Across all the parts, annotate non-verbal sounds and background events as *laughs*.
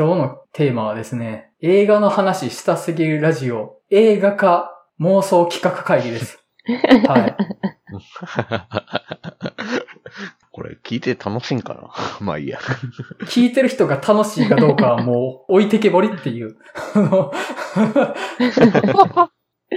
今日のテーマはですね、映画の話したすぎるラジオ、映画化妄想企画会議です。*laughs* はい。*laughs* これ聞いて楽しいんかな？*laughs* まあいいや。聞いてる人が楽しいかどうかはもう置いてけぼりっていう。あの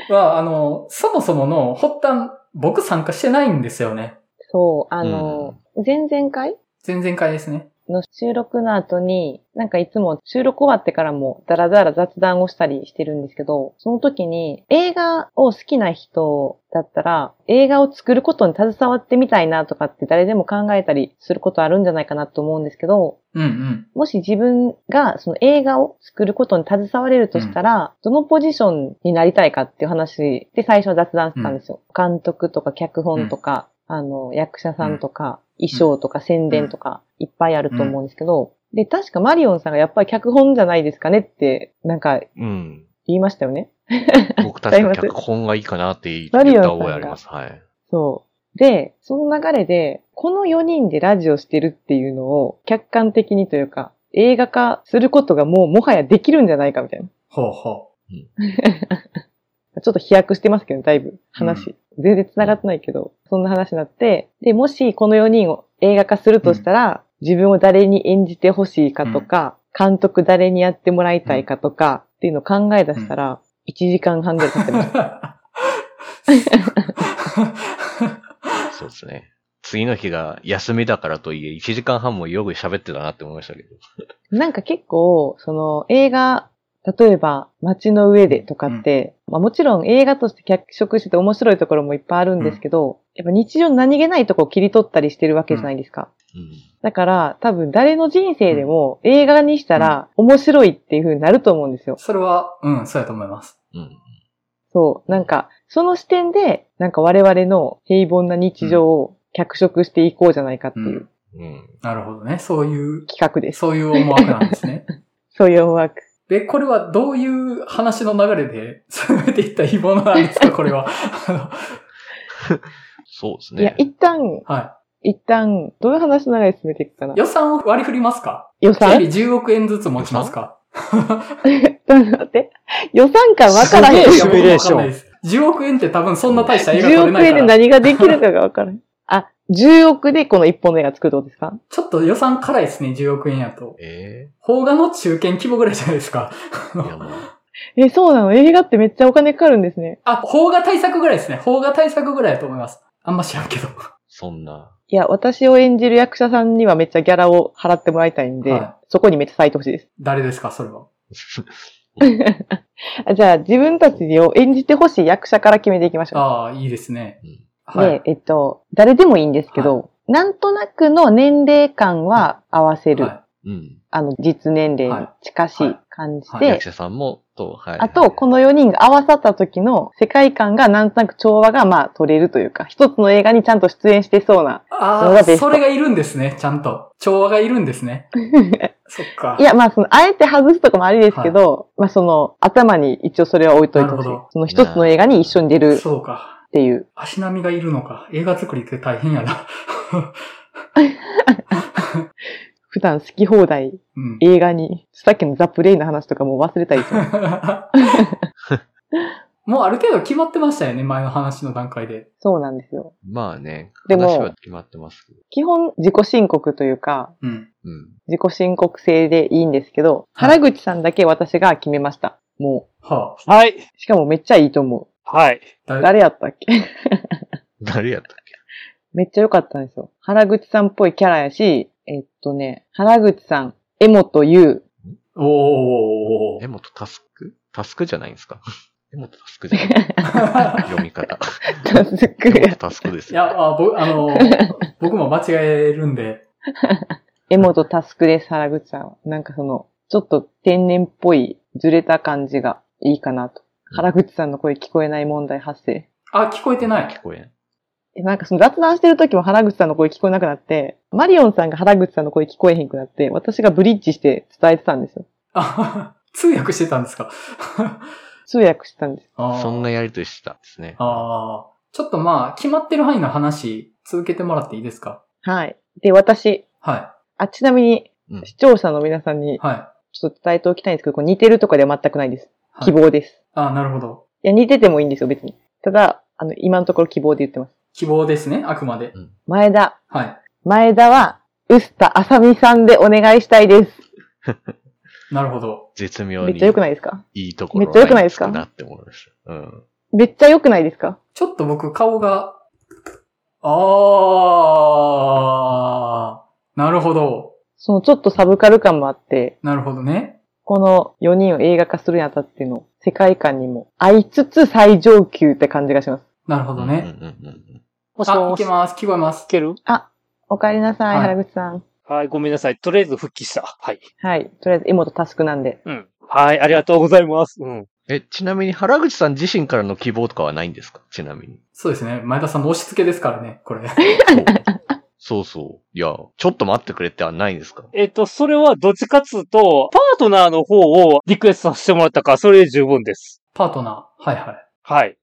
は、あの、そもそもの発端、僕参加してないんですよね。そう、あの、前々回？前々回ですね。の収録の後に、なんかいつも収録終わってからもダラダラ雑談をしたりしてるんですけど、その時に映画を好きな人だったら、映画を作ることに携わってみたいなとかって誰でも考えたりすることあるんじゃないかなと思うんですけど、うんうん。もし自分がその映画を作ることに携われるとしたら、どのポジションになりたいかっていう話で最初は雑談したんですよ。監督とか脚本とか、あの、役者さんとか、衣装とか宣伝とか、いっぱいあると思うんですけど、で、確かマリオンさんがやっぱり脚本じゃないですかねって、なんかうん。言いましたよね。*laughs* 僕確か *laughs* 脚本がいいかなって言った覚えあります。はい。そう。で、その流れで、この4人でラジオしてるっていうのを客観的にというか、映画化することがもうもはやできるんじゃないかみたいな。ほうほ *laughs* ちょっと飛躍してますけど、だいぶ話。全然繋がってないけど、そんな話になって、で、もしこの4人を映画化するとしたら、自分を誰に演じてほしいかとか、監督誰にやってもらいたいかとか、っていうのを考え出したら、1時間半ぐらい経ってました。*laughs* そうですね。次の日が休みだからといえ、1時間半もよく喋ってたなって思いましたけど。なんか結構、その映画、例えば街の上でとかって、まあもちろん映画として脚色してて面白いところもいっぱいあるんですけど、やっぱ日常の何気ないところを切り取ったりしてるわけじゃないですか。うん。だから多分誰の人生でも映画にしたら面白いっていう風になると思うんですよ。それは、うん、そうやと思います。うん。そう。なんか、その視点で、なんか我々の平凡な日常を脚色していこうじゃないかっていううん。なるほどね。そういう、企画です。そういう思惑なんですね。*laughs* そういう思惑。で、これはどういう話の流れで *laughs* 進めていったいいものなんですか、*laughs* これは？*laughs* そうですいやね、。一旦、は一旦、どういう話の流れで進めていくかな？い。予算を割り振りますか？予算？経費10億円ずつ持ちますか？ちょっと待って。予算感わからへんよシ。ミュレーションわかんないです。10億円って多分そんな大した映画撮10れ億ないから。円で何ができるかがわからん。あ、10億でこの一本の映画作るってことですか？ちょっと予算辛いですね、10億円やと。え邦画の中堅規模ぐらいじゃないですか。えいやもう、*laughs* え、そうなの？映画ってめっちゃお金かかるんですね。あ、邦画対策ぐらいですね。邦画対策ぐらいだと思います。あんま知らんけど。そんな。いや、私を演じる役者さんにはめっちゃギャラを払ってもらいたいんで、はそこにめっちゃ割いてほしいです。誰ですか、それは？*laughs* あじゃあ、自分たちを演じてほしい役者から決めていきましょう。ああ、いいですね。うんはい。で、えっと、誰でもいいんですけど、なんとなくの年齢感は合わせる。はうん。あの、実年齢に近しい感じで、はい役者さんも、と、はい。あと、この4人が合わさった時の世界観がなんとなく調和がまあ取れるというか、一つの映画にちゃんと出演してそうな。ああ、それがベストそれがいるんですね、ちゃんと。調和がいるんですね。*laughs* そっか。いや、まあその、あえて外すとかもありですけど、まあその、頭に一応それは置いといてほしいなるほど。その一つの映画に一緒に出るっそうか。ていう。足並みがいるのか。映画作りって大変やな。*laughs* 普段好き放題うん。映画に、さっきのザ・プレイの話とかもう忘れたりする。*laughs* もうある程度決まってましたよね、前の話の段階で。そうなんですよ。まあね、でも話は決まってますけど。基本自己申告というか、うん。うん。自己申告制でいいんですけど、はい原口さんだけ私が決めました。もははい。う。しかもめっちゃいいと思はい。誰誰やったっけ？*laughs* 誰やったっけ？めっちゃ良かったんですよ。原口さんっぽいキャラやし、えっとね、原口さん、江本優、おー。江本タスクタスクじゃないんですか？*laughs* 江本タスクじゃない *laughs* 読み方。タスク。タスクですいや、よ。あぼあの、僕も間違えるんで。江本タスクです、原口さんは。なんかその、ちょっと天然っぽい、ずれた感じがいいかなと。原口さんの声聞こえない問題発生。あ、聞こえてない。聞こえん。えなんかその雑談してる時も原口さんの声聞こえなくなって、マリオンさんが原口さんの声聞こえへんくなって、私がブリッジして伝えてたんですよ。あ、*laughs* 通訳してたんですか？*laughs* 通訳してたんです。そんなやりとりしてたんですね。ああ。ちょっとまあ、決まってる範囲の話、続けてもらっていいですか？はい。で、私、はあ、ちなみにうん。視聴者の皆さんにい。はちちょっと伝えておきたいんですけど、これ似てるとかでは全くないです。はい希望です。あ、なるほど。いや、似ててもいいんですよ、別に。ただ、あの、今のところ希望で言ってます。希望ですね、あくまで。前田。はい。前田は、ウスタあさみさんでお願いしたいです。*laughs* なるほど。絶妙にめっちゃ良くないですか？いいところめっちゃ良くないですか？なって思いました。うん。めっちゃ良くないですか？ちょっと僕顔が、あー、なるほど。そのちょっとサブカル感もあって、なるほどね。この4人を映画化するにあたっての世界観にも合いつつ最上級って感じがします。なるほどね。うんうんうんあ、もしもし。いいけます。聞こえます。けるお帰りなさい、はい原口さん。はい、ごめんなさい。とりあえず復帰した。はい。はい。とりあえず、エモとタスクなんで。うん。はい、ありがとうございます。うん。え、ちなみに原口さん自身からの希望とかはないんですか？ちなみに。そうですね。前田さんの押し付けですからね、これ。*laughs* そうそう。いや、ちょっと待ってくれってはないんですか？えっと、それはどっちかっつうと、パートナーの方をリクエストさせてもらったから、それで十分です。パートナー。はいはい。はい。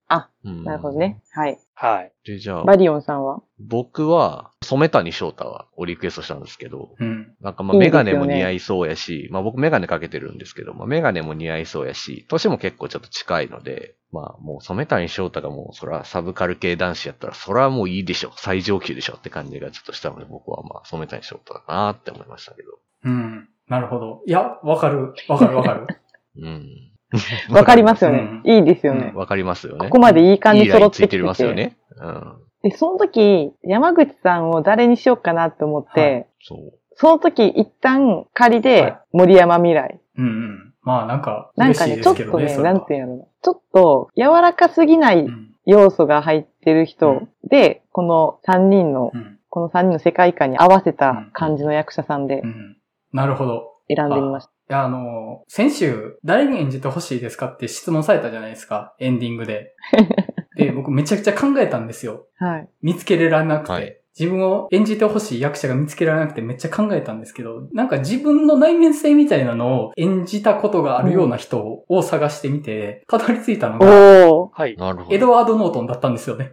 うんなるほど。ね。はい。はい。で、じゃあ、バリオンさんは？僕は、染谷翔太はをリクエストしたんですけど、うん。なんかまあメガネも似合いそうやし、まあ僕メガネかけてるんですけど、まあメガネも似合いそうやし、年も結構ちょっと近いので、まあもう染谷翔太がもうそらサブカル系男子やったら、それはもういいでしょ、最上級でしょって感じがちょっとしたので、僕はまあ染谷翔太だなって思いましたけど。うん。なるほど。いや、わかる。わかるわかる。*laughs* うん。*laughs* わかりますよね。うんいいですよね。わかりますよね。ここまでいい感じ揃ってきてンついてますよね。うん。で、その時、山口さんを誰にしようかなって思って、はいそう。その時一旦仮はでい森山未来。うんうん。まあなんか、なんかね、嬉しいでちょっとすけどね。なんていうんやろな。ちょっと柔らかすぎないうん。要素が入ってる人うんで、この3人のう、ん。この3人の世界観に合わせた感じの役者さんでうん。なるほど。選んでみましいや、あの、先週、誰に演じてほしいですかって質問されたじゃないですか。エンディングで。*laughs* で、僕めちゃくちゃ考えたんですよ。た。はい。見つけられなくて。はい自分を演じてほしい役者が見つけられなくてめっちゃ考えたんですけど、なんか自分の内面性みたいなのを演じたことがあるような人を探してみて、たどり着いたのが。はい。なるほど。エドワード・ノートンだったんですよね。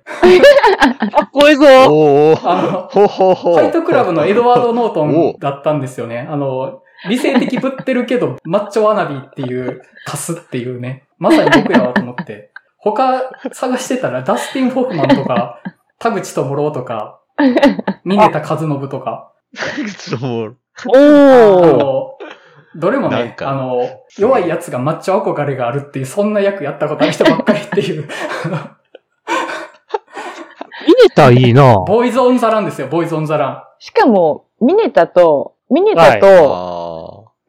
かっこいいぞあの、ファイトクラブのエドワード・ノートンだったんですよね。あの、理性的ぶってるけど、*laughs* マッチョワナビっていう、カスっていうね。まさに僕やわと思って。他探してたら、ダスティン・ホフマンとか、*laughs* 田口智郎とか、ミネタ・カズノブとか、ちょっともう、あおー。の、どれもね、なんか。あの、弱いやつがマッチョ憧れがあるっていう、そんな役やったことある人ばっかりっていう、ミネタいいな。ボーイズ・オン・ザ・ランですよ、ボーイズ・オン・ザ・ラしかも、ミネタと、ミネタはい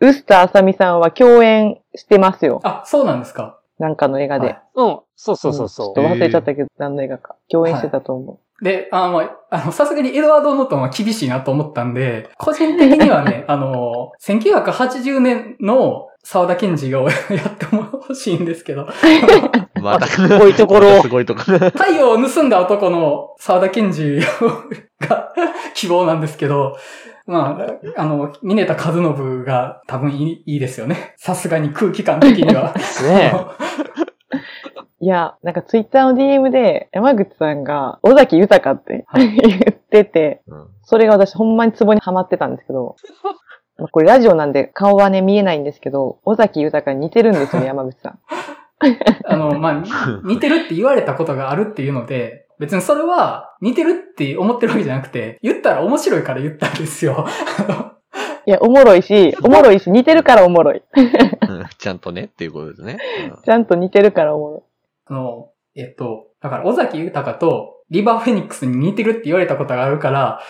ウスターあさみさんは共演してますよ。ン。あ、そうなんですか。なんかの映画で。はいうん。そうそうそうちょそっと忘れちゃったけど、何の映画か。共演してたと思で、あの、まああの、さすがにエドワード・ノートンは厳しいなと思ったんで、個人的にはね、*laughs* あの、1980年の沢田研二を *laughs* やってほしいんですけど、ーまた、すごいところすごいところ。*laughs* 太陽を盗んだ男の沢田研二が希望なんですけど、まあ、あの、ミネタ・カズノブが多分いいいいですよね。さすがに空気感的には。*laughs* う。ねう。いや、なんかツイッターの DM で山口さんが尾崎豊っては言ってて、うんそれが私ほんまにツボにハマってたんですけど、*laughs* まあこれラジオなんで顔はね見えないんですけど、尾崎豊に似てるんですよね、山口さん。*laughs* あの、まあ、に似てるって言われたことがあるっていうので、別にそれは似てるって思ってるわけじゃなくて、言ったら面白いから言ったんですよ。いや、おもろいし、おもろいし、似てるからおもろい。うんちゃんとねっていうことですね。うんちゃんと似てるからおもろい。あの、えっと、だから、尾崎豊とリバーフェニックスに似てるって言われたことがあるから、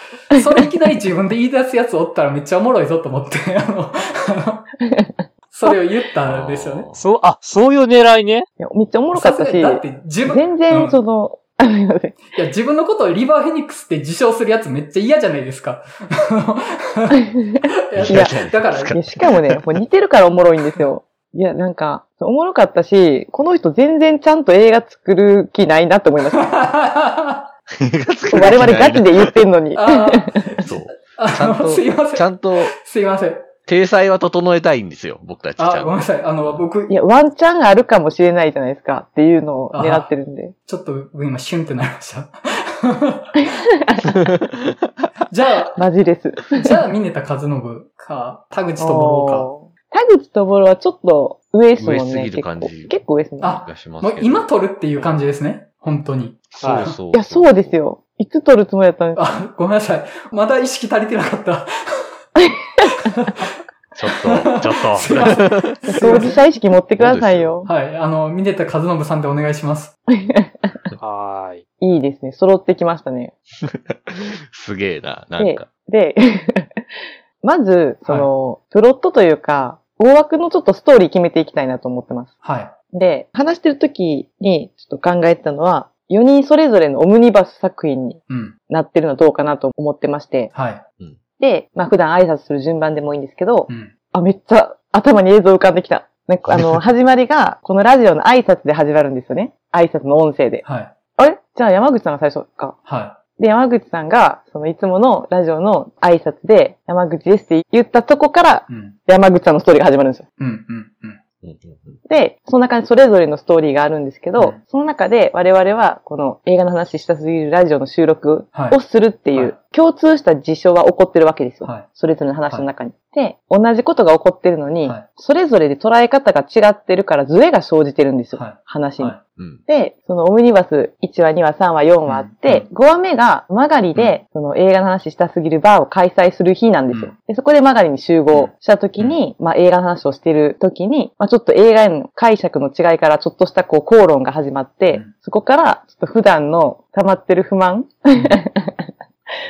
それいきなり自分で言い出すやつおったらめっちゃおもろいぞと思って、あの、あのそれを言ったんですよね。そう、あ、そういう狙いね。いや、めっちゃおもろかったし、だって自分、全うん然その、いません。いや、自分のことをリバーフェニックスって自称するやつめっちゃ嫌じゃないですか。いやだから、いやしかもね、もう似てるからおもろいんですよ。いや、なんか、おもろかったし、この人全然ちゃんと映画作る気ないなって思いました。*laughs* 我々ガチで言ってんのに。そう。あちゃんと、のすいません。ちゃんと、すいません。体裁は整えたいんですよ、僕たちちゃあ。ごめんなさい。あの、僕い、や、ワンチャンあるかもしれないじゃないですかっていうのを狙ってるんで。ちょっと今、シュンってなりました。*laughs* じゃマジです。あ、じゃあ、ミネタカズノブか、田口智郎か。田口とぼろはちょっと上ですもんね。上すぎる結構感じ結構上ですね。あもう。今撮るっていう感じですね。本当に。そうそう。いや、そうです。よ。いつ撮るつもりだったんですか？あ、ごめんなさい。まだ意識足りてなかった。*laughs* ちょっと、ちょっと。当事者意識持ってくださいよ。はい。あの、見てた和信さんでお願いします。はーい。いいですね。揃ってきましたね。*laughs* すげえな、なんか。で、*laughs* まず、その、プロットというか、大枠のちょっとストーリー決めていきたいなと思ってます。はい。で、話してる時にちょっと考えてたのは、4人それぞれのオムニバス作品にうん。なってるのはどうかなと思ってまして、はい。で、まあ普段挨拶する順番でもいいんですけどう、ん。あ、めっちゃ頭に映像浮かんできた。なんかあの、*laughs* 始まりが、このラジオの挨拶で始まるんですよね。挨拶の音声で。はい。あれ？じゃあ山口さんが最初か。はで、山口さんが、そのいつものラジオの挨拶で、山口ですって言ったとこから、い。うん。山口さんのストーリーが始まるんですよ。うん。うん。うん。うんうんうんで、その中にそれぞれのストーリーがあるんですけど、うんその中で我々はこの映画の話したすぎるラジオの収録はいをするっていう、はい共通した事象は起こってるわけですよ。はい。それぞれの話の中に。で、同じことが起こってるのに、はい。それぞれで捉え方が違ってるからズレが生じてるんですよ。はい。話に。はうん。で、そのオムニバス1話、2話、3話、4話あって、5話目がマガリで、その映画の話したすぎるバーを開催する日なんですよ。うん。で、そこでマガリに集合した時に、まあ映画の話をしてる時に、まあちょっと映画への解釈の違いからちょっとしたこう口論が始まって、うん。そこからちょっと普段の溜まってる不満 *laughs*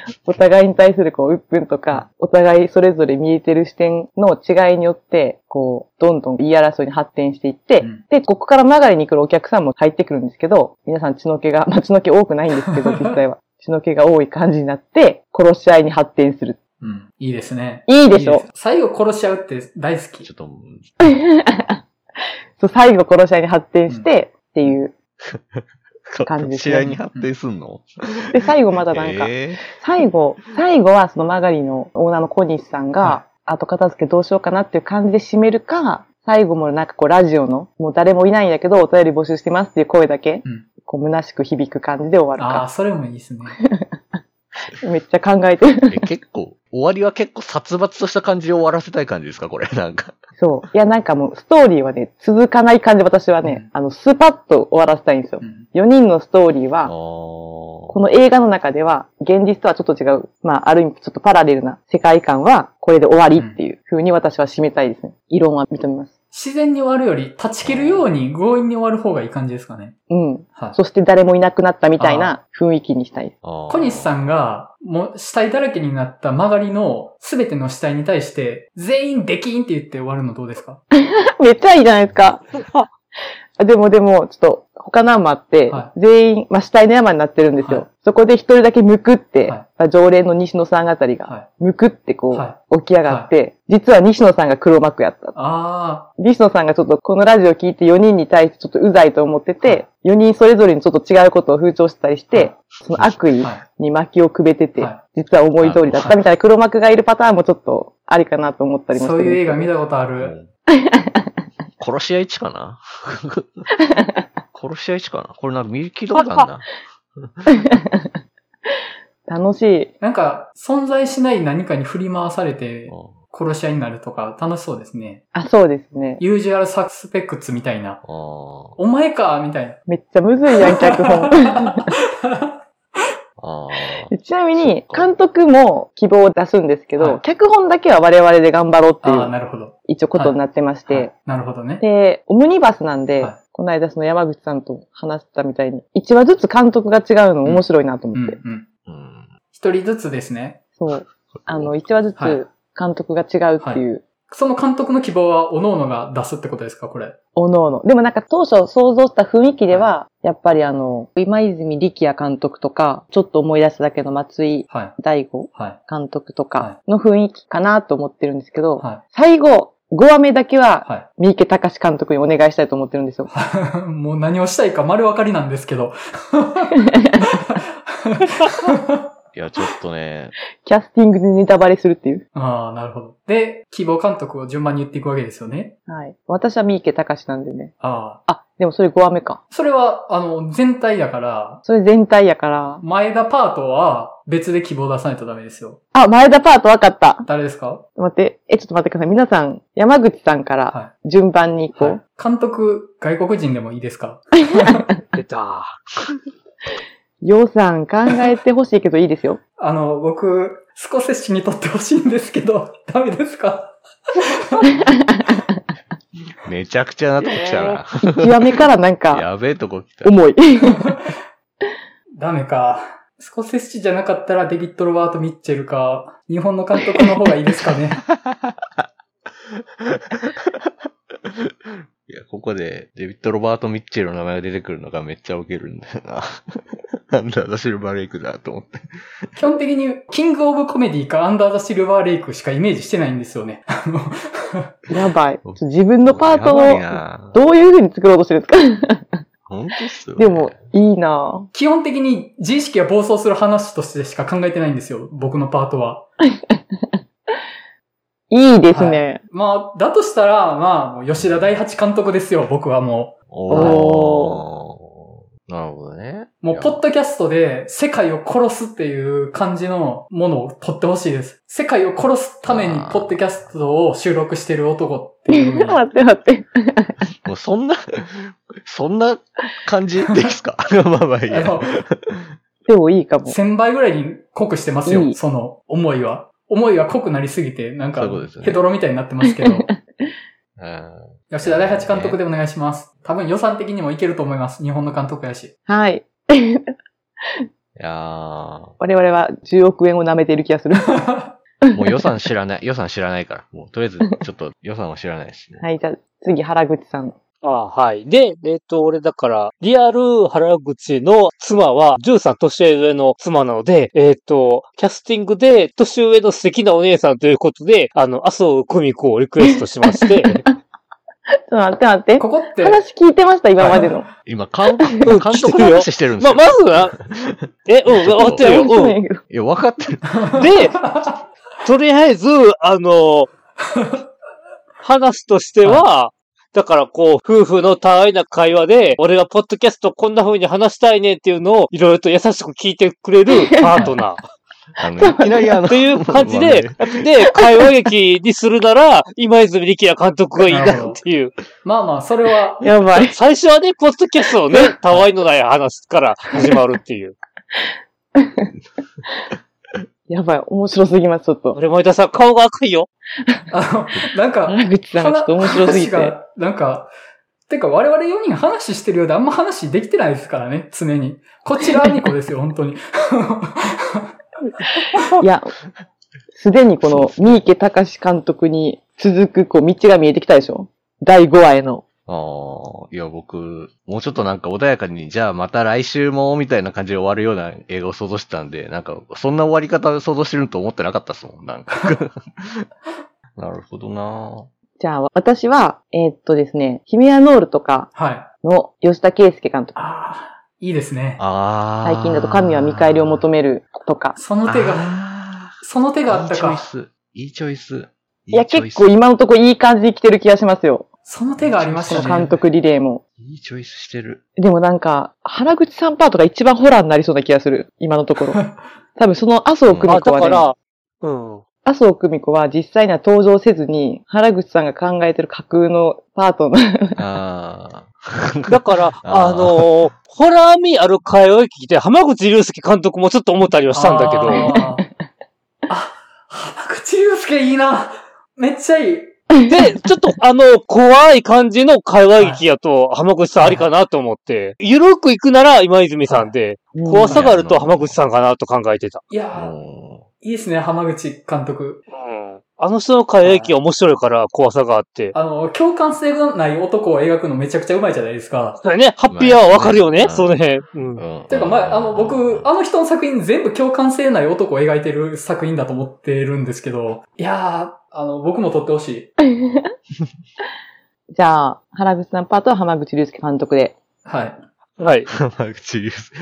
*laughs* お互いに対するこう、鬱憤とか、お互いそれぞれ見えてる視点の違いによって、こう、どんどん言い争いに発展していって、うんで、ここから曲がりに来るお客さんも入ってくるんですけど、皆さん血の気が、*laughs* まあ血の気多くないんですけど、*laughs* 実際は。血の気が多い感じになって、殺し合いに発展する。うん。いいですね。いいでしょす最後殺し合うって大好きちょっ。と、そう、最後殺し合いに発展して、っていう。感じですね試合に発展すんの？で、最後まだなんか、え最後、最後はその曲がりのオーナーの小西さんが、後片付けどうしようかなっていう感じで締めるか、最後もなんかこうラジオの、もう誰もいないんだけどお便り募集してますっていう声だけ、うんこう虚しく響く感じで終わるああ、か。それもいいですね。*laughs* めっちゃ考えてる。結構、終わりは結構殺伐とした感じで終わらせたい感じですか？これ、なんか。そう。いやなんかもうストーリーはね、続かない感じで私はね、あの、スパッと終わらせたいんですよう。ん。4人のストーリーあは、ーこの映画の中では、現実とはちょっと違う、まあ、ある意味ちょっとパラレルな世界観は、これで終わりっていう風に私は締めたいですね。異論は認めます。自然に終わるより、断ち切るように強引に終わる方がいい感じですかね。うん。はい。そして誰もいなくなったみたいな雰囲気にしたい。小西さんが、もう死体だらけになった曲がりのすべての死体に対して、全員できんって言って終わるのどうですか？*laughs* めっちゃいいじゃないですか。あでもでも、ちょっと、他何もあって、は全員、まあ、死体の山になってるんですよ。はいそこで一人だけむくって、はいまあ常連の西野さんあたりが、はい。むくってこう、は起き上がって、実は西野さんが黒幕やった。あ西野さんがちょっとこのラジオ聞いて4人に対してちょっとうざいと思ってて、4人それぞれにちょっと違うことを風潮してたりして、はいその悪意。に薪をくべてて、は実は思い通りだったみたいな黒幕がいるパターンもちょっとありかなと思ったりもしてそういう映画見たことあうる。ん *laughs* 殺し合い地かな？*laughs* 殺し合い地かな？これなんか見聞いたことあるな。楽しい。なんか、存在しない何かに振り回されてう、ん殺し合いになるとか楽しそうですね。あ、そうですね。ユージュアルサスペクツみたいな。お前かみたいめっちゃむずいやん、脚本。*laughs* ちなみに、監督も希望を出すんですけど、はい脚本だけは我々で頑張ろうっていああ、う、なるほど。一応ことになってまして、はいなるほどね。で、オムニバスなんで、はいこの間その山口さんと話したみたいに、一話ずつ監督が違うの面白いなと思って。うんうん。人ずつですね。そう。あの、一話ずはいつ監督が違うっていう、その監督の希望は、各々が出すってことですかこれ？おのおの。でもなんか当初想像した雰囲気では、やっぱりあの、今泉力也監督とか、ちょっと思い出しただけの松井はい。大吾はい。監督とはかの雰囲気かなと思ってるんですけど、は最後、5話目だけは、は三池隆監督にお願いしたいと思ってるんですよ。い。*laughs* もう何をしたいか丸分かりなんですけど。*laughs* いや、ちょっとね、*laughs* キャスティングでネタバレするっていう。ああ、なるほど。で、希望監督を順番に言っていくわけですよね。はい。私は三池隆なんでね。ああ。あ、でもそれ5話目か。それは、あの、全体やから、それ全体やから、前田パートは、別で希望出さないとダメですよ。あ、前田パートわかった。誰ですか？待って、え、ちょっと待ってください。皆さん、山口さんからは順番にい。行こう。はい、監督、外国人でもいいですか？*laughs* 出た。予算考えてほしいけどいいですよ。*laughs* あの、僕、スコセッシに撮ってほしいんですけど、*laughs* ダメですか？*laughs* めちゃくちゃなとこ来たな。極めからなんか、やべえとこ来た。重い。ダメか。スコセッシじゃなかったらデビッド・ロバート・ミッチェルか、日本の監督の方がいいですかね？いや、ここでデビッド・ロバート・ミッチェルの名前が出てくるのがめっちゃウケるんだよな。*laughs* なんだ、シルバーレイクだと思って。基本的に、キング・オブ・コメディかアンダー・ザ・シルバー・レイクしかイメージしてないんですよね。やばい。自分のパートを、などういう風に作ろうとしてるんですか？本当っすよ、ね。でも、いいな基本的に自意識が暴走する話としてしか考えてないんですよ。僕のパートは。*laughs* いいですね。まあ、だとしたら、まあ、もう吉田大八監督ですよ、僕はもおー。なるほどね。う。もう、ポッドキャストで世界を殺すっていう感じのものを撮ってほしいです。世界を殺すためにポッドキャストを収録してる男っていう *laughs* 待って待って。もうそんな、*laughs* そんな感じですか？*laughs* まあまあいいや。でもいいかも。1000倍ぐらいに濃くしてますよ、いいその思いは。思いが濃くなりすぎて、なんかヘドロみたいになってますけど。*laughs* うん吉田大八監督でお願いします。多分予算的にもいけると思います。日本の監督やし。はい。いや我々は10億円を舐めている気がする。ー *laughs* もう予算知らない。予算知らないから。もうとりあえず、ちょっと予算は知らないですね。はい、じゃあ次、原口さん。あはい。で、えっ、と、俺だから、リアル原口の妻は、13年上の妻なので、えっ、と、キャスティングで、年上の素敵なお姉さんということで、あの、麻生久美子をリクエストしまして、*laughs* ちょっと待って待って。ここって、話聞いてました、今までの。今、監督、監督の話してるんですまあ、よ。まずは、え、うん、わかってるよ。うん。いや、分かってる。で、とりあえず、あの、*laughs* 話としては、だからこう、夫婦のたわいな会話で、俺がポッドキャストこんな風に話したいねっていうのを、いろいろと優しく聞いてくれる *laughs* パートナー。あの、いきなりあの、っていう感じまあでね、で、会話劇にするなら、今泉力也監督がいいなっていう。まあまあ、それは、やばい。最初はね、ポッドキャストをね、たわいのない話から始まるっていう。*laughs* やばい。面白すぎます、ちょっと。俺、前田さん、顔が赤いよ。あの、なんか、原口さんがちょっと面白すぎて。話が、なんか、てか我々4人話してるようであんま話できてないですからね、常に。こちらニコですよ、本当に。*laughs* いや、すでにこの、三池隆監督に続く、こう、道が見えてきたでしょ？第5話への。ああ、いや、僕、もうちょっとなんか穏やかに、じゃあまた来週も、みたいな感じで終わるような映画を想像してたんで、なんか、そんな終わり方想像してると思ってなかったっすもん、なんか。*laughs* なるほどなじゃあ、私は、えーっとですね、ヒメアノールとかはい。の吉田圭介監督。ああ、いいですね。ああ。最近だと神は見返りを求めるとか。その手が、あその手があーったか。いいチョイス。いいチョイス。いや、結構今のところいい感じに来てる気がしますよ。その手がありましこたね。の監督リレーも。いいチョイスしてる。でもなんか、原口さんパートが一番ホラーになりそうな気がする。今のところ。*laughs* 多分その麻生久あ、美子はね、だから、うん。麻生久美子は実際には登場せずに、原口さんが考えてる架空のパートの、ああ。*laughs* だから、あのーホラー味ある会話劇で、浜口竜介監督もちょっと思ったりはしたんだけど、あーあ、浜口竜介いいな。めっちゃいい。で、ちょっとあの、怖い感じの会話劇やと、浜口さんありかなと思って、ゆるく行くなら今泉さんで、怖さがあると浜口さんかなと考えてた。いやいいですね、浜口監督。うん。あの人の会話劇面白いから怖さがあって。あの、共感性がない男を描くのめちゃくちゃうまいじゃないですか。それね、ハッピーアワーわかるよね、うんその辺。う。うんん。ていうか、まあ、あの、僕、あの人の作品全部共感性ない男を描いてる作品だと思ってるんですけど、いやー、あの、僕も撮ってほしい。*laughs* じゃあ、原口さんパートは浜口竜介監督で。はい。はい。浜口竜介。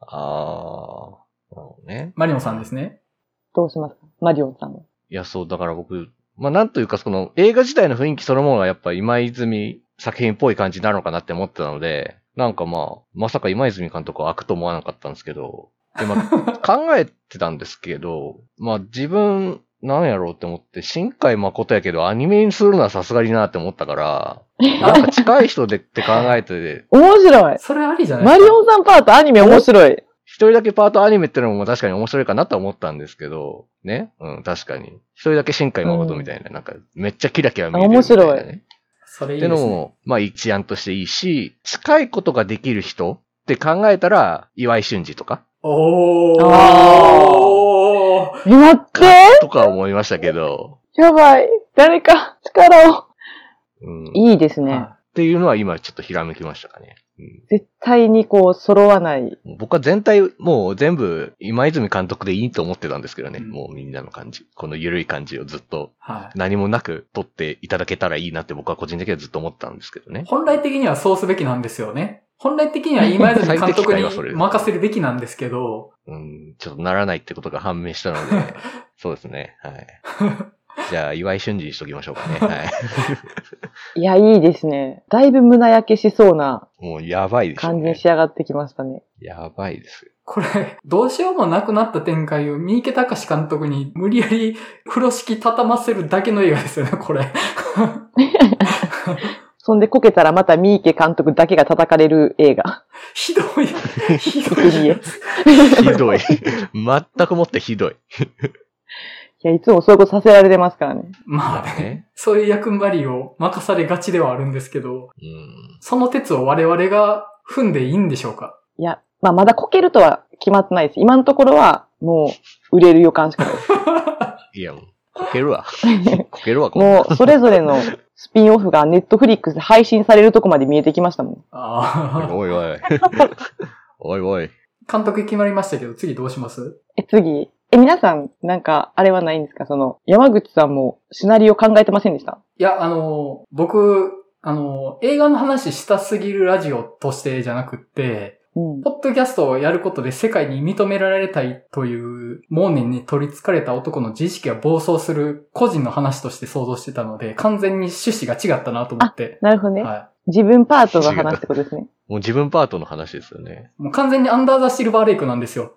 ああ。なるほどね。マリオンさんですね。どうしますか？マリオンさんも。いや、そう、だから僕、まあ、なんというか、その、映画自体の雰囲気そのものがやっぱ今泉作品っぽい感じになるのかなって思ってたので、なんかまあ、まさか今泉監督は開くと思わなかったんですけど、で、まあ、*laughs* 考えてたんですけど、まあ自分、なんやろうって思って、新海誠やけどアニメにするのはさすがになって思ったから、*laughs* なんか近い人でって考えて、面白い。それありじゃないマリオンさんパートアニメ面白い。一人だけパートアニメってのも確かに面白いかなとは思ったんですけど、ね？うん、確かに。一人だけ新海誠みたいな、なんかめっちゃキラキラ見えてるみたいな、ね。面白ってそれいいですね。のも、まあ一案としていいし、近いことができる人って考えたら、岩井俊二とか、おー。あえ、待ってとか思いましたけど、やばい。誰か力を。うん、っいいですね。はていうのは今ちょっとひらめきましたかね。うん絶対にこう、揃わない。僕は全体、もう全部、今泉監督でいいと思ってたんですけどね。うんもうみんなの感じ。この緩い感じをずっとはい。何もなく撮っていただけたらいいなって僕は個人的にはずっと思ったんですけどね。本来的にはそうすべきなんですよね。本来的には今泉監督に *laughs* はそれです任せるべきなんですけど、うん、ちょっとならないってことが判明したので、*laughs* そうですね。はい。じゃあ、岩井俊二にしときましょうかね。*laughs* はいや、いいですね。だいぶ胸焼けしそうないもうやばいでしょ、感じにね。仕上がってきましたね。やばいですよ。これ、どうしようもなくなった展開を三池隆監督に無理やり風呂敷畳ませるだけの映画ですよね、これ。*laughs* そんでこけたらまた三池監督だけが叩かれる映画。ひどい、ひどい。ひどい。全くもってひどい。いや、いつもそういうことさせられてますからね。まあね、ね。そういう役割を任されがちではあるんですけど、うん。その鉄を我々が踏んでいいんでしょうか？いや、まあまだこけるとは決まってないです。今のところはもう売れる予感しかないです。いや、もう、*laughs* こけるわ。こけるわ、もうそれぞれのスピンオフがネットフリックスで配信されるとこまで見えてきましたもん。ああ。おいおい。*laughs* おいおい。監督決まりましたけど、次どうします？え、次。え、皆さん、なんか、あれはないんですか？その、山口さんもシナリオ考えてませんでした？いや、あの、僕、あの、映画の話したすぎるラジオとしてじゃなくって、うん。ポッドキャストをやることで世界に認められたいという盲念に取り憑かれた男の自意識が暴走する個人の話として想像してたので、完全に趣旨が違ったなと思って。なるほどね。は自分パートの話ってことですね。も *laughs* う自分パートの話ですよね。い。もう完全にアンダーザシルバーレイクなんですよ。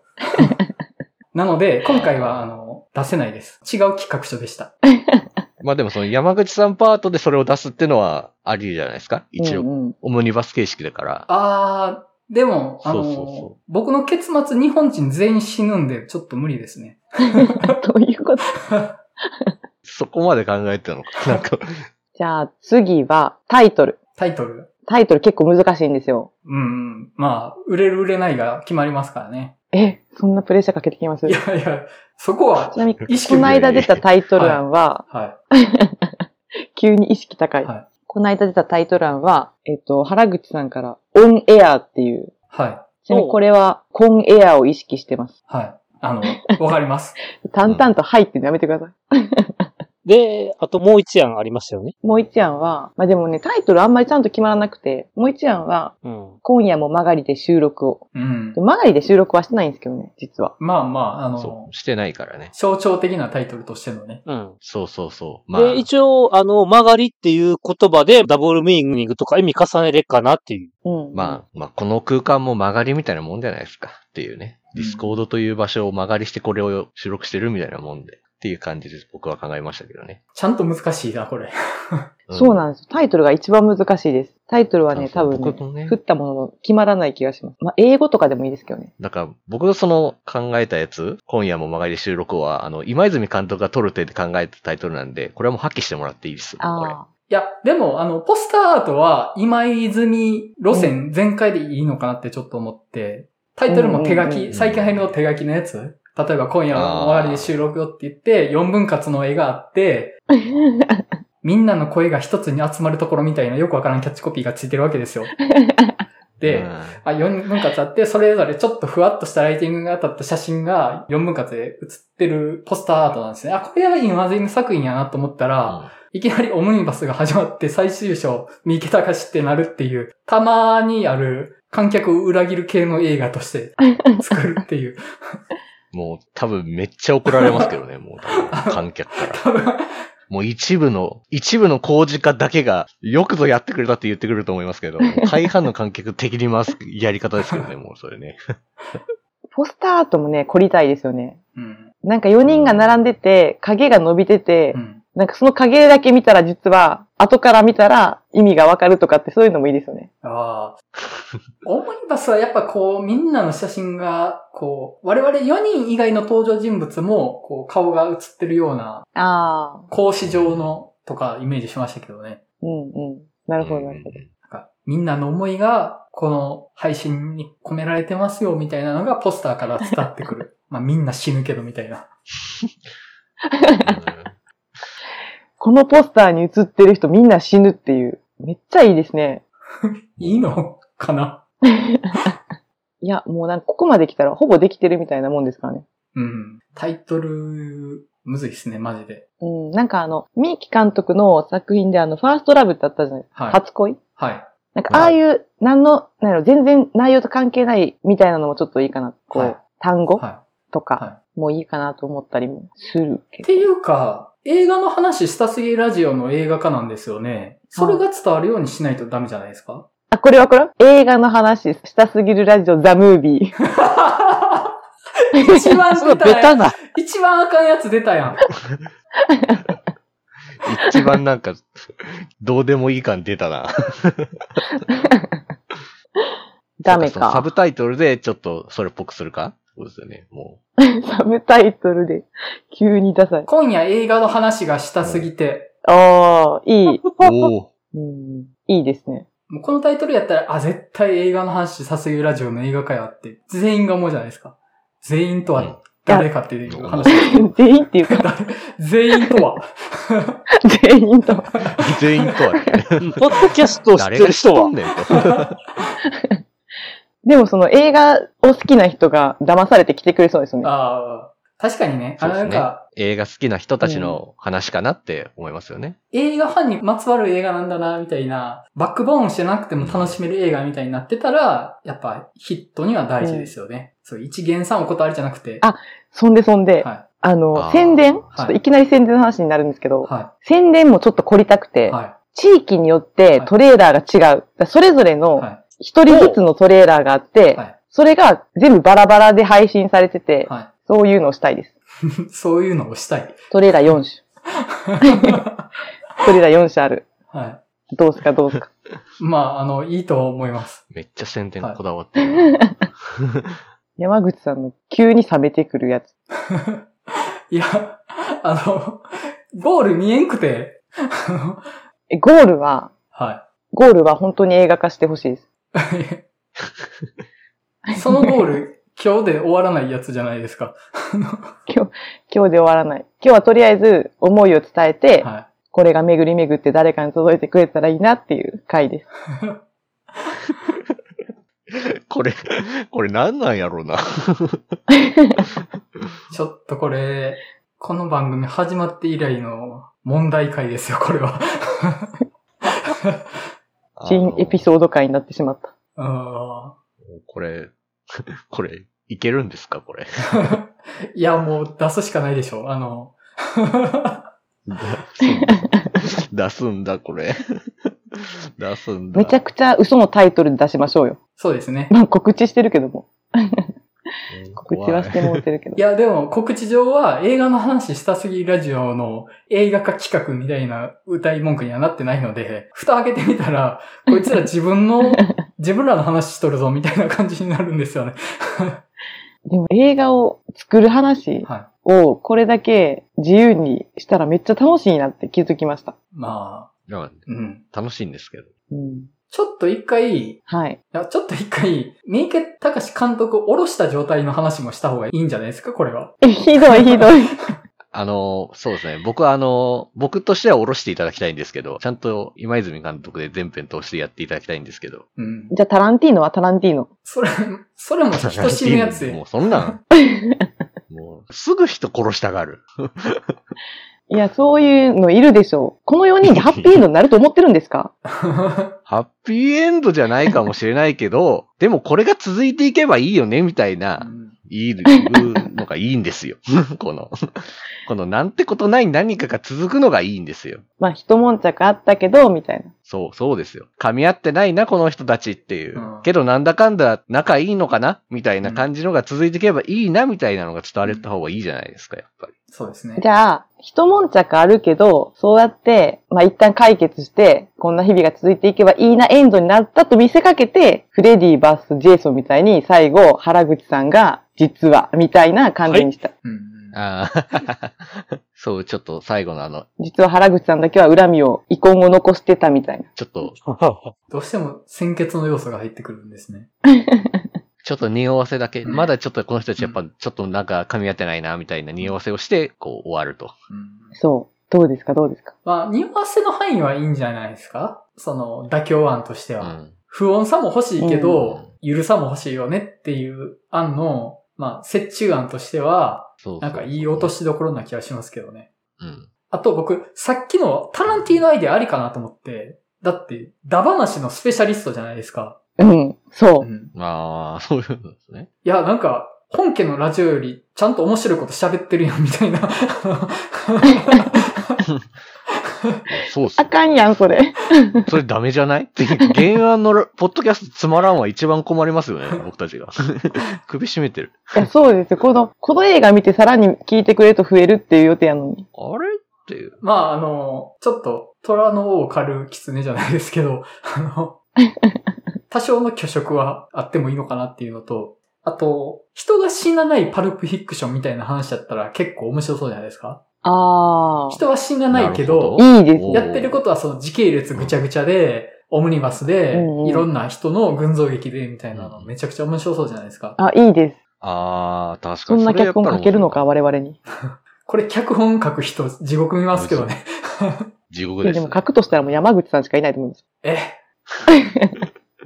*laughs* なので、今回は、あの、出せないです。違う企画書でした。*laughs* まあでもその山口さんパートでそれを出すっていうのはありじゃないですか一応、うんうん、オムニバス形式だから。あー、でも、あの、そうそうそ僕の結末日本人全員死ぬんで、ちょっと無理ですね。*laughs* どういうこと？*laughs* そこまで考えてたのか。*laughs* なんか、じゃあ、次は、タイトル。タイトル？タイトル結構難しいんですよ。うんうん。まあ、売れる売れないが決まりますからね。え、そんなプレッシャーかけてきます？いやいや、そこはち、なみに、意識この間出たタイトル案は、は急に意識高い。い。はい。この間出たタイトル案は、えっと、原口さんから、オンエアっていう。はい。ちなみにこれは、コンエアを意識してます。はい。あの、わかります。*laughs* 淡々と入ってやめてください。で、あともう一案ありましたよね。もう一案は、まあでもね、タイトルあんまりちゃんと決まらなくて、もう一案は、うん。今夜も曲がりで収録を。うんで。曲がりで収録はしてないんですけどね、実は。まあまあ、あそのう、、してないからね。象徴的なタイトルとしてのね。うん。そうそうそう。まあ、で、一応、あの、曲がりっていう言葉でダブルミーニングとか意味重ねれっかなっていう。うん。まあ、まあ、この空間も曲がりみたいなもんじゃないですか。っていうね。うん Discord という場所を間借りしてこれを収録してるみたいなもんで。っていう感じで僕は考えましたけどね。ちゃんと難しいな、これ。そうなんですよ。タイトルが一番難しいです。タイトルはね、多分ねね振ったものの決まらない気がします。まあ、英語とかでもいいですけどね。だから、僕のその考えたやつ、今夜も間借り収録は、あの、今泉監督が撮る体で考えたタイトルなんで、これはもう破棄してもらっていいです。あいや、でも、あの、ポスターアートは、今泉路線全開でいいのかなってちょっと思って、タイトルも手書き、最近入るの手書きのやつ例えば今夜の終わりで収録よって言って、4分割の絵があって、あ。みんなの声が一つに集まるところみたいなよくわからんキャッチコピーがついてるわけですよ。*laughs* で、うんあ、4分割あって、それぞれちょっとふわっとしたライティングが当たった写真が4分割で写ってるポスターアートなんですね。あ、これは今泉作品やなと思ったら、いきなりオムニバスが始まって最終章、三池隆ってなるっていう、たまにある観客を裏切る系の映画として作るっていう。*laughs* もう多分めっちゃ怒られますけどね、*laughs* もう多分観客から。もう一部の、一部の工事家だけが、よくぞやってくれたって言ってくると思いますけど、*laughs* 大半の観客敵に回すやり方ですけどね、*laughs* もうそれね。ポスターアートもね、凝りたいですよね。うん。なんか4人が並んでて、影が伸びてて、うん。なんかその影だけ見たら実は、後から見たら意味がわかるとかってそういうのもいいですよね。ああ。オムニバスはやっぱこう、みんなの写真が、こう、我々4人以外の登場人物も、こう、顔が写ってるような、ああ。格子状の、とかイメージしましたけどね。うんうん。なるほど、なるほど。なんか、みんなの思いが、この配信に込められてますよ、みたいなのがポスターから伝わってくる。*laughs* まあみんな死ぬけど、みたいな。*laughs* このポスターに写ってる人みんな死ぬっていう。めっちゃいいですね。*laughs* いいのかな？*laughs* いや、もうなんかここまで来たらほぼできてるみたいなもんですからね。うん。タイトル、むずいっすね、マジで。うん。なんかあの、三木監督の作品であの、ファーストラブってあったじゃないですか。はい初恋？はい。なんかああいう、なんの、なんやろ、全然内容と関係ないみたいなのもちょっといいかな。こう、はい単語はとかはもいいかなと思ったりもするけど。っていうか、映画の話したすぎラジオの映画化なんですよね。それが伝わるようにしないとダメじゃないですか？あ、これわかる？映画の話したすぎるラジオザ・ムービー。一番出たやん。*laughs* ベタな。一番あかんやつ出たやん。一番なんか、どうでもいい感出たな。*laughs* ダメそうサか。ブタイトルでちょっとそれっぽくするか？そうですよね。も *laughs* サブタイトルで急にダサい。今夜映画の話がしたすぎて、ああ、いい、う。*laughs* おお。うん。いいですね。もうこのタイトルやったら、あ、絶対映画の話さすぎラジオの映画化やって、全員が思うじゃないですか。全員とは誰かっていう話。*laughs* 全員っていうか、誰？全員とは。全員と。全員とはね。ポッドキャストを知ってる人は知っとん、ねんと。でもその映画を好きな人が騙されて来てくれそうですよね。ああ、確かにね。あの、そうですねなんか、。映画好きな人たちの話かなって思いますよね。映画ファンにまつわる映画なんだな、みたいな、バックボーンしてなくても楽しめる映画みたいになってたら、やっぱヒットには大事ですよね。そう、一元さんお断りじゃなくて。あそんでそんで、はあの、あー宣伝、はいちょっといきなり宣伝の話になるんですけど、い。は宣伝もちょっと凝りたくて、い。は地域によってトレーラーが違う。だからそれぞれい。のは一人ずつのトレーラーがあって、い。はい。それが全部バラバラで配信されてて、はそういうのをしたいです。い。*laughs* そういうのをしたい。トレーラー4種。*laughs* トレーラー4種ある。はどうすか？どうすか？い。*laughs* まあ、あの、いいと思います。めっちゃ宣伝こだわってるな。山口さんの急に冷めてくるやつ。いや、あの、ゴール見えんくて、ゴールは、はゴールは本当に映画化してほしいです。い。*laughs* そのゴール、今日で終わらないやつじゃないですか。*laughs* 今日、今日で終わらない。今日はとりあえず思いを伝えて、はこれが巡り巡って誰かに届いてくれたらいいなっていう回です。*laughs* これ、これ何なんやろうな。い。ちょっとこれ、この番組始まって以来の問題回ですよ、これは。新エピソード回になってしまった。あこれ、*laughs* これ、いけるんですかこれ？ー *laughs* いや、もう出すしかないでしょ。あの、*laughs* 出すんだ、これ。出すんだ。めちゃくちゃ嘘のタイトルで出しましょうよ。そうですね。まあ告知してるけども。うん告知はしてもうてるけど *laughs* い。や、でも告知上は映画の話したすぎラジオの映画化企画みたいな歌い文句にはなってないので、蓋開けてみたら、こいつら *laughs* 自分の、自分らの話しとるぞみたいな感じになるんですよね。*laughs* でも映画を作る話はをこれだけ自由にしたらめっちゃ楽しいなって気づきました。い。まあ、うん。楽しいんですけど。うん。ちょっと一回、いはい。や、ちょっと一回、三池隆監督を下ろした状態の話もした方がいいんじゃないですか、これは。え、ひどいひどい。*laughs* あの、そうですね。僕はあの、僕としては下ろしていただきたいんですけど、ちゃんと今泉監督で全編通してやっていただきたいんですけど。うん。じゃあタランティーノはタランティーノ。それ、それも人死ぬやつで。もうそんなん。*laughs* もう、すぐ人殺したがる。いや、そういうのいるでしょう。この4人でハッピーエンドになると思ってるんですか？*laughs* ハッピーエンドじゃないかもしれないけど、でもこれが続いていけばいいよね、みたいな。いるのがいいんですよ。*laughs* この、このなんてことない何かが続くのがいいんですよ。まあ、一悶着あったけど、みたいな。そう、そうですよ。噛み合ってないな、この人たちっていう。うんけどなんだかんだ仲いいのかな？みたいな感じのが続いていけばいいな、みたいなのが伝われた方がいいじゃないですか、やっぱり。そうですね。じゃあ、一悶着あるけど、そうやって、まあ一旦解決して、こんな日々が続いていけばいいなエンドになったと見せかけて、フレディバースジェイソンみたいに最後、原口さんが、実は、みたいな感じにした。うんうんああ、*laughs* そう、ちょっと最後のあの、実は原口さんだけは恨みを、遺恨を残してたみたいな。ちょっと、どうしても先決の要素が入ってくるんですね。*laughs* ちょっと匂わせだけ、まだちょっとこの人たちやっぱちょっとなんか噛み合ってないな、みたいな匂わせをして、こう終わると。うんそう。どうですか？どうですか？まあ、匂わせの範囲はいいんじゃないですか？その、妥協案としては。うん。不穏さも欲しいけど、ゆるさも欲しいよねっていう案の、まあ、折衷案としては、なんかいい落としどころな気がしますけどね。うん。あと僕、さっきのタランティーノアイデアありかなと思って、だって、ダ話のスペシャリストじゃないですか。うん。そうう。ん。ああ、そういうのですね。いや、なんか、本家のラジオよりちゃんと面白いこと喋ってるやん、みたいな。そうっすあ。かんやん、それ。それダメじゃない？って、原案のラポッドキャストつまらんは一番困りますよね、*laughs* 僕たちが。*laughs* 首絞めてる。いや、そうですよ。この、この映画見てさらに聞いてくれると増えるっていう予定やのに。あれ？っていう。まあ、あの、ちょっと、虎の王を狩る狐じゃないですけど、あの、多少の虚飾はあってもいいのかなっていうのと、あと、人が死なないパルプフィクションみたいな話だったら結構面白そうじゃないですか？あ人は死なないけど、あ。いいです。やってることはその時系列ぐちゃぐちゃで、オムニバスでいろんな人の群像劇でみたいなのめちゃくちゃ面白そうじゃないですか？あ、いいです。ああ、確かに。そんな脚本書けるのか、我々に。これ脚本書く人地獄見ますけどね。地獄です、でも書くとしたらもう山口さんしかいないと思うんです。え、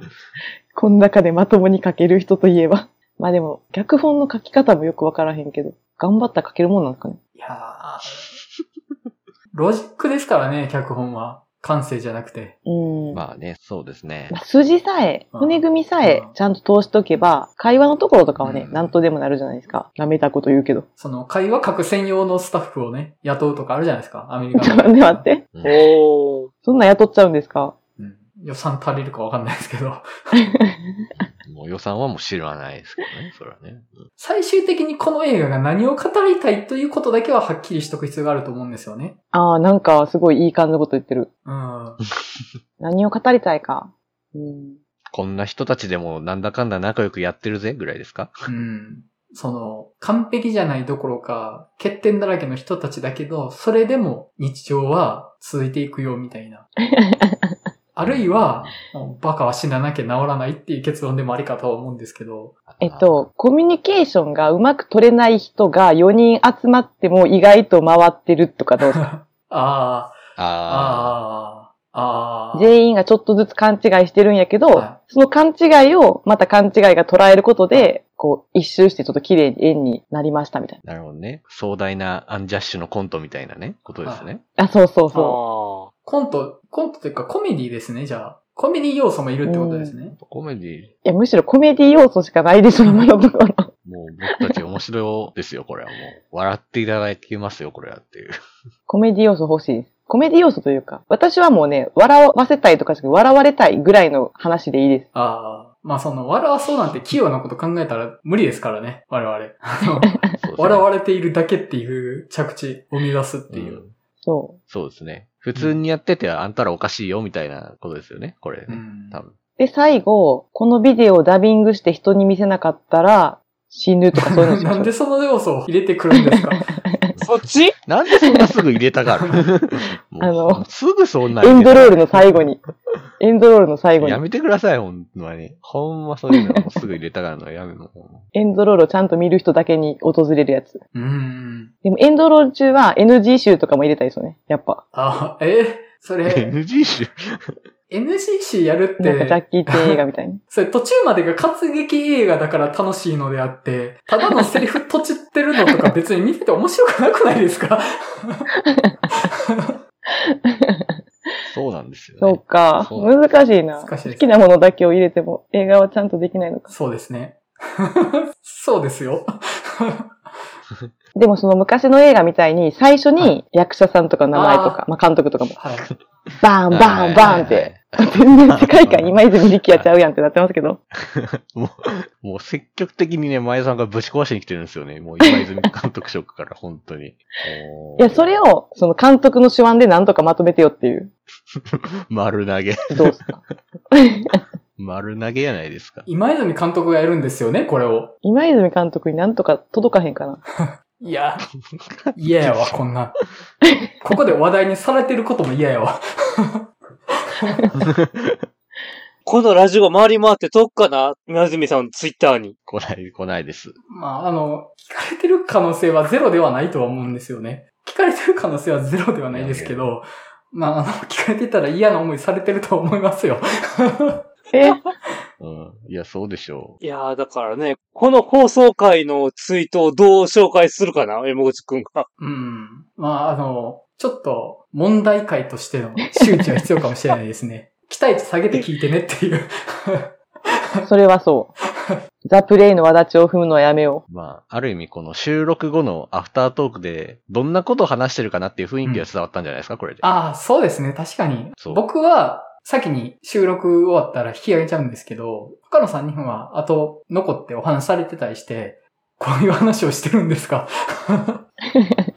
*laughs* この中でまともに書ける人といえば。まあでも、脚本の書き方もよくわからへんけど、頑張ったら書けるもんなんですかね。いやーロジックですからね、脚本は。感性じゃなくて。うん。まあね、そうですねま。あ筋さえ、うん骨組みさえうんちゃんと通しとけば、会話のところとかはね、うんなんとでもなるじゃないですか。舐めたこと言うけど。その、会話書く専用のスタッフをね、雇うとかあるじゃないですか、アメリカ *laughs* ちょっと待って待って。うんおー。そんなん雇っちゃうんですか？うん予算足りるかわかんないですけど。*laughs* もう予算はもう知らないですけどね、それはね。うん最終的にこの映画が何を語りたいということだけははっきりしとく必要があると思うんですよね。ああ、なんかすごいいい感じのこと言ってる。うん。*laughs* 何を語りたいか。うん。こんな人たちでもなんだかんだ仲良くやってるぜぐらいですか？うん。その、完璧じゃないどころか、欠点だらけの人たちだけど、それでも日常は続いていくよみたいな。*laughs* あるいは、バカは死ななきゃ治らないっていう結論でもありかとは思うんですけど。えっと、コミュニケーションがうまく取れない人が4人集まっても意外と回ってるとかどうですか？*laughs* ああ、あああ、ああ。全員がちょっとずつ勘違いしてるんやけど、はその勘違いをまた勘違いが捉えることで、こう、一周してちょっと綺麗に円になりましたみたいあ、なるほどね。壮大なアンジャッシュのコントみたいなね、ことですね。な。あ、そうそうあそーコント、コントというかコメディですね、じゃあ。コメディ要素もいるってことですね。コメディ、う。いや、むしろコメディ要素しかないでしょ、今のところ。もう僕たち面白いですよ、これはもう。笑っていただけますよ、これはっていう。コメディ要素欲しいです。コメディ要素というか、私はもうね、笑わせたいとかじゃなくて笑われたいぐらいの話でいいです。ああ。まあその、笑わそうなんて器用なこと考えたら無理ですからね、我々。ね笑われているだけっていう着地を生み出すっていう。うんそそうですね。普通にやってて、あんたらおかしいよ、みたいなことですよね、これね。うん多分。う。で、最後、このビデオをダビングして人に見せなかったら、死ぬとかそういうの *laughs* なんでその要素を入れてくるんですか？そっち？なんでそんなすぐ入れたがる？*laughs* あのすぐそんなエンドロールの後最後に。エンドロールの最後にや。めてください、ほんまに。ほんまそういうのすぐ入れたがるのはやめもうエンドロールをちゃんと見る人だけに訪れるやつ。うん。でもエンドロール中は NG 集とかも入れたいですよね。やっぱ。あ、え？それ、NG 集？NGC やるっなんかジャて、ッキーチェン映画みたいに。*laughs* それ途中までが活劇映画だから楽しいのであって、ただのセリフとちってるのとか別に見てて面白くなくないですか？そうなんですよね。そうか。難しいな。難しい好きなものだけを入れても映画はちゃんとできないのか。そうですね。*laughs* そうですよ。*laughs* でもその昔の映画みたいに最初に役者さんとか名前とか、まあ監督とかも、はい。バーンバーンバーンって、全然世界観今泉力也ちゃうやんってなってますけど。*laughs* もう、もう積極的にね、前さんがぶち壊しに来てるんですよね。もう今泉監督職から、本当に。い *laughs* いや、それを、その監督の手腕でなんとかまとめてよっていう。*laughs* 丸投げ。どうですか？丸投げやないですか。今泉監督がやるんですよね、これを。今泉監督になんとか届かへんかな。いや、嫌やわ、こんな。ここで話題にされてることも嫌やわ。*laughs* このラジオ回り回って届くかな今泉さんのツイッターに。来ない、来ないです。まあ、あの、聞かれてる可能性はゼロではないとは思うんですよね。聞かれてる可能性はゼロではないですけど、まあ、あの、聞かれてたら嫌な思いされてると思いますよ。*laughs* え？うん。いや、そうでしょいやー、だからね、この放送回のツイートをどう紹介するかな山口くんが。うん。まあ、あの、ちょっと問題解としての周知は必要かもしれないですね。*laughs* 期待値下げて聞いてねっていう。*laughs* それはそう。ザ・プレイの輪立ちを踏むのはやめよう。まあ、ある意味この収録後のアフタートークで、どんなことを話してるかなっていう雰囲気が伝わったんじゃないですか、これで。ああ、そうですね。確かにそう。僕は、先に収録終わったら引き上げちゃうんですけど、他の3人は後残ってお話しされてたりして、こういう話をしてるんですか？本 *laughs*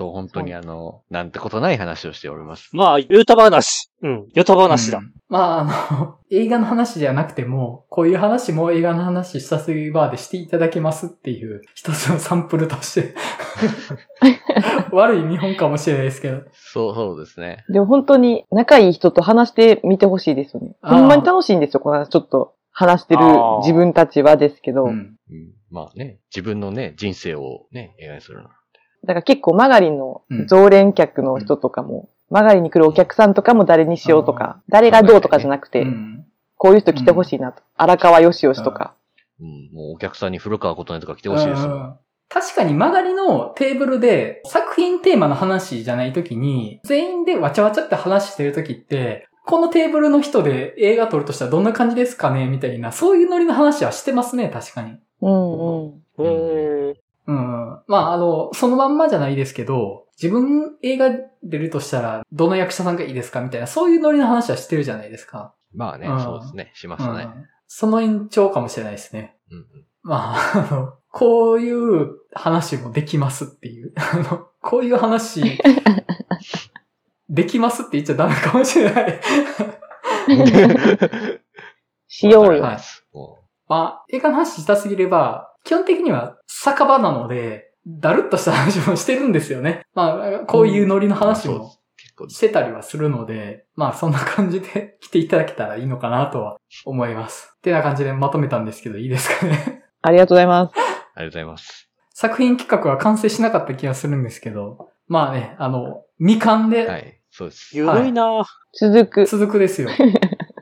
当本当にあの、なんてことない話をしております。まあ、ヨタ話。うん、ヨタ話だ。うんまあ、あの、映画の話じゃなくても、こういう話も映画の話したすぎバーでしていただけますっていう一つのサンプルとして、*laughs* 悪い見本かもしれないですけど。そう、そうですね。う。でも本当に仲いい人と話してみてほしいですよね。ほんまに楽しいんですよ、このちょっと話してる自分たちはですけど。うん。うん、まあね、自分のね、人生をね、映画にするの。だから結構マガリンのうん常連客の人とかも、マガリンに来るお客さんとかも誰にしようとか、誰がどうとかじゃなくて、うんこういう人来てほしいなと。荒川よしよしとか。うん、もうお客さんに古川琴音とか来てほしいですよ。うん確かに曲がりのテーブルで作品テーマの話じゃないときに、全員でわちゃわちゃって話してるときって、このテーブルの人で映画撮るとしたらどんな感じですかねみたいな、そういうノリの話はしてますね、確かに。うんうん。へーうん。まあ、あの、そのまんまじゃないですけど、自分映画出るとしたら、どの役者さんがいいですかみたいな、そういうノリの話はしてるじゃないですか。まあね、うんそうですね。しますね。うん。その延長かもしれないですね。うんうんまあ、あの、こういう話もできますっていう。*laughs* あの、こういう話、できますって言っちゃダメかもしれない。*laughs* しようよ。はいもまあ、映画の話したすぎれば、基本的には酒場なので、だるっとした話もしてるんですよね。*laughs* まあ、こういうノリの話うんもしてたりはするので、まあそんな感じで *laughs* 来ていただけたらいいのかなとは思います。ってな感じでまとめたんですけど、いいですかね。*laughs* ありがとうございます。ありがとうございます。作品企画は完成しなかった気がするんですけど、まあね、あの、未完はでい、そうです。ゆるいな、続く。続くですよ。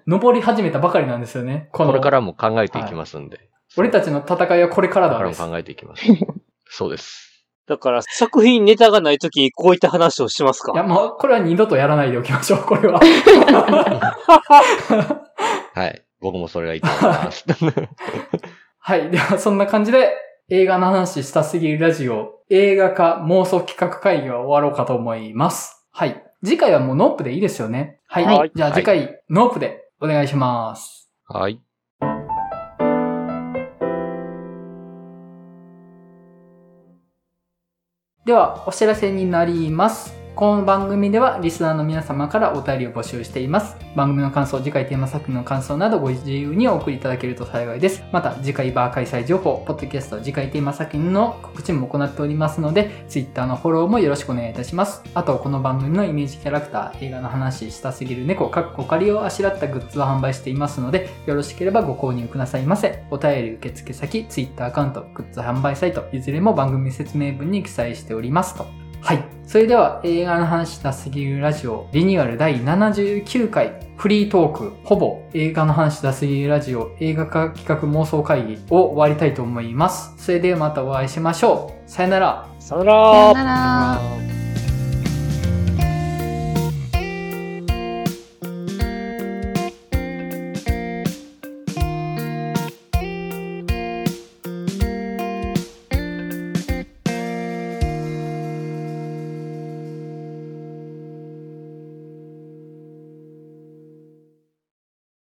登り始めたばかりなんですよね。このこれからも考えていきますんで。俺たちの戦いはこれからだからも考えていきます。*laughs* そうです。だから、作品ネタがないときにこういった話をしますか？いや、もう、これは二度とやらないでおきましょう、これは。*laughs* はい。僕もそれがいいと思います。*laughs* はい。では、そんな感じで、映画の話したすぎるラジオ、映画化妄想企画会議は終わろうかと思います。はい。次回はもう NOPE でいいですよね。はい。はいじゃあ次回、 NOPE でお願いします。はい。では、お知らせになります。この番組ではリスナーの皆様からお便りを募集しています。番組の感想、次回テーマ作品の感想などご自由にお送りいただけると幸いです。また、次回バー開催情報、ポッドキャスト、次回テーマ作品の告知も行っておりますので、Twitter のフォローもよろしくお願いいたします。あと、この番組のイメージキャラクター、映画の話したすぎる猫、かっこ仮をあしらったグッズを販売していますので、よろしければご購入くださいませ。お便り受付先、Twitter アカウント、グッズ販売サイト、いずれも番組説明文に記載しておりますと。はい。それでは映画の話したすぎるラジオリニューアル第79回フリートークほぼ映画の話したすぎるラジオ映画化企画妄想会議を終わりたいと思います。それではまたお会いしましょう。さよなら。さよならさよなら。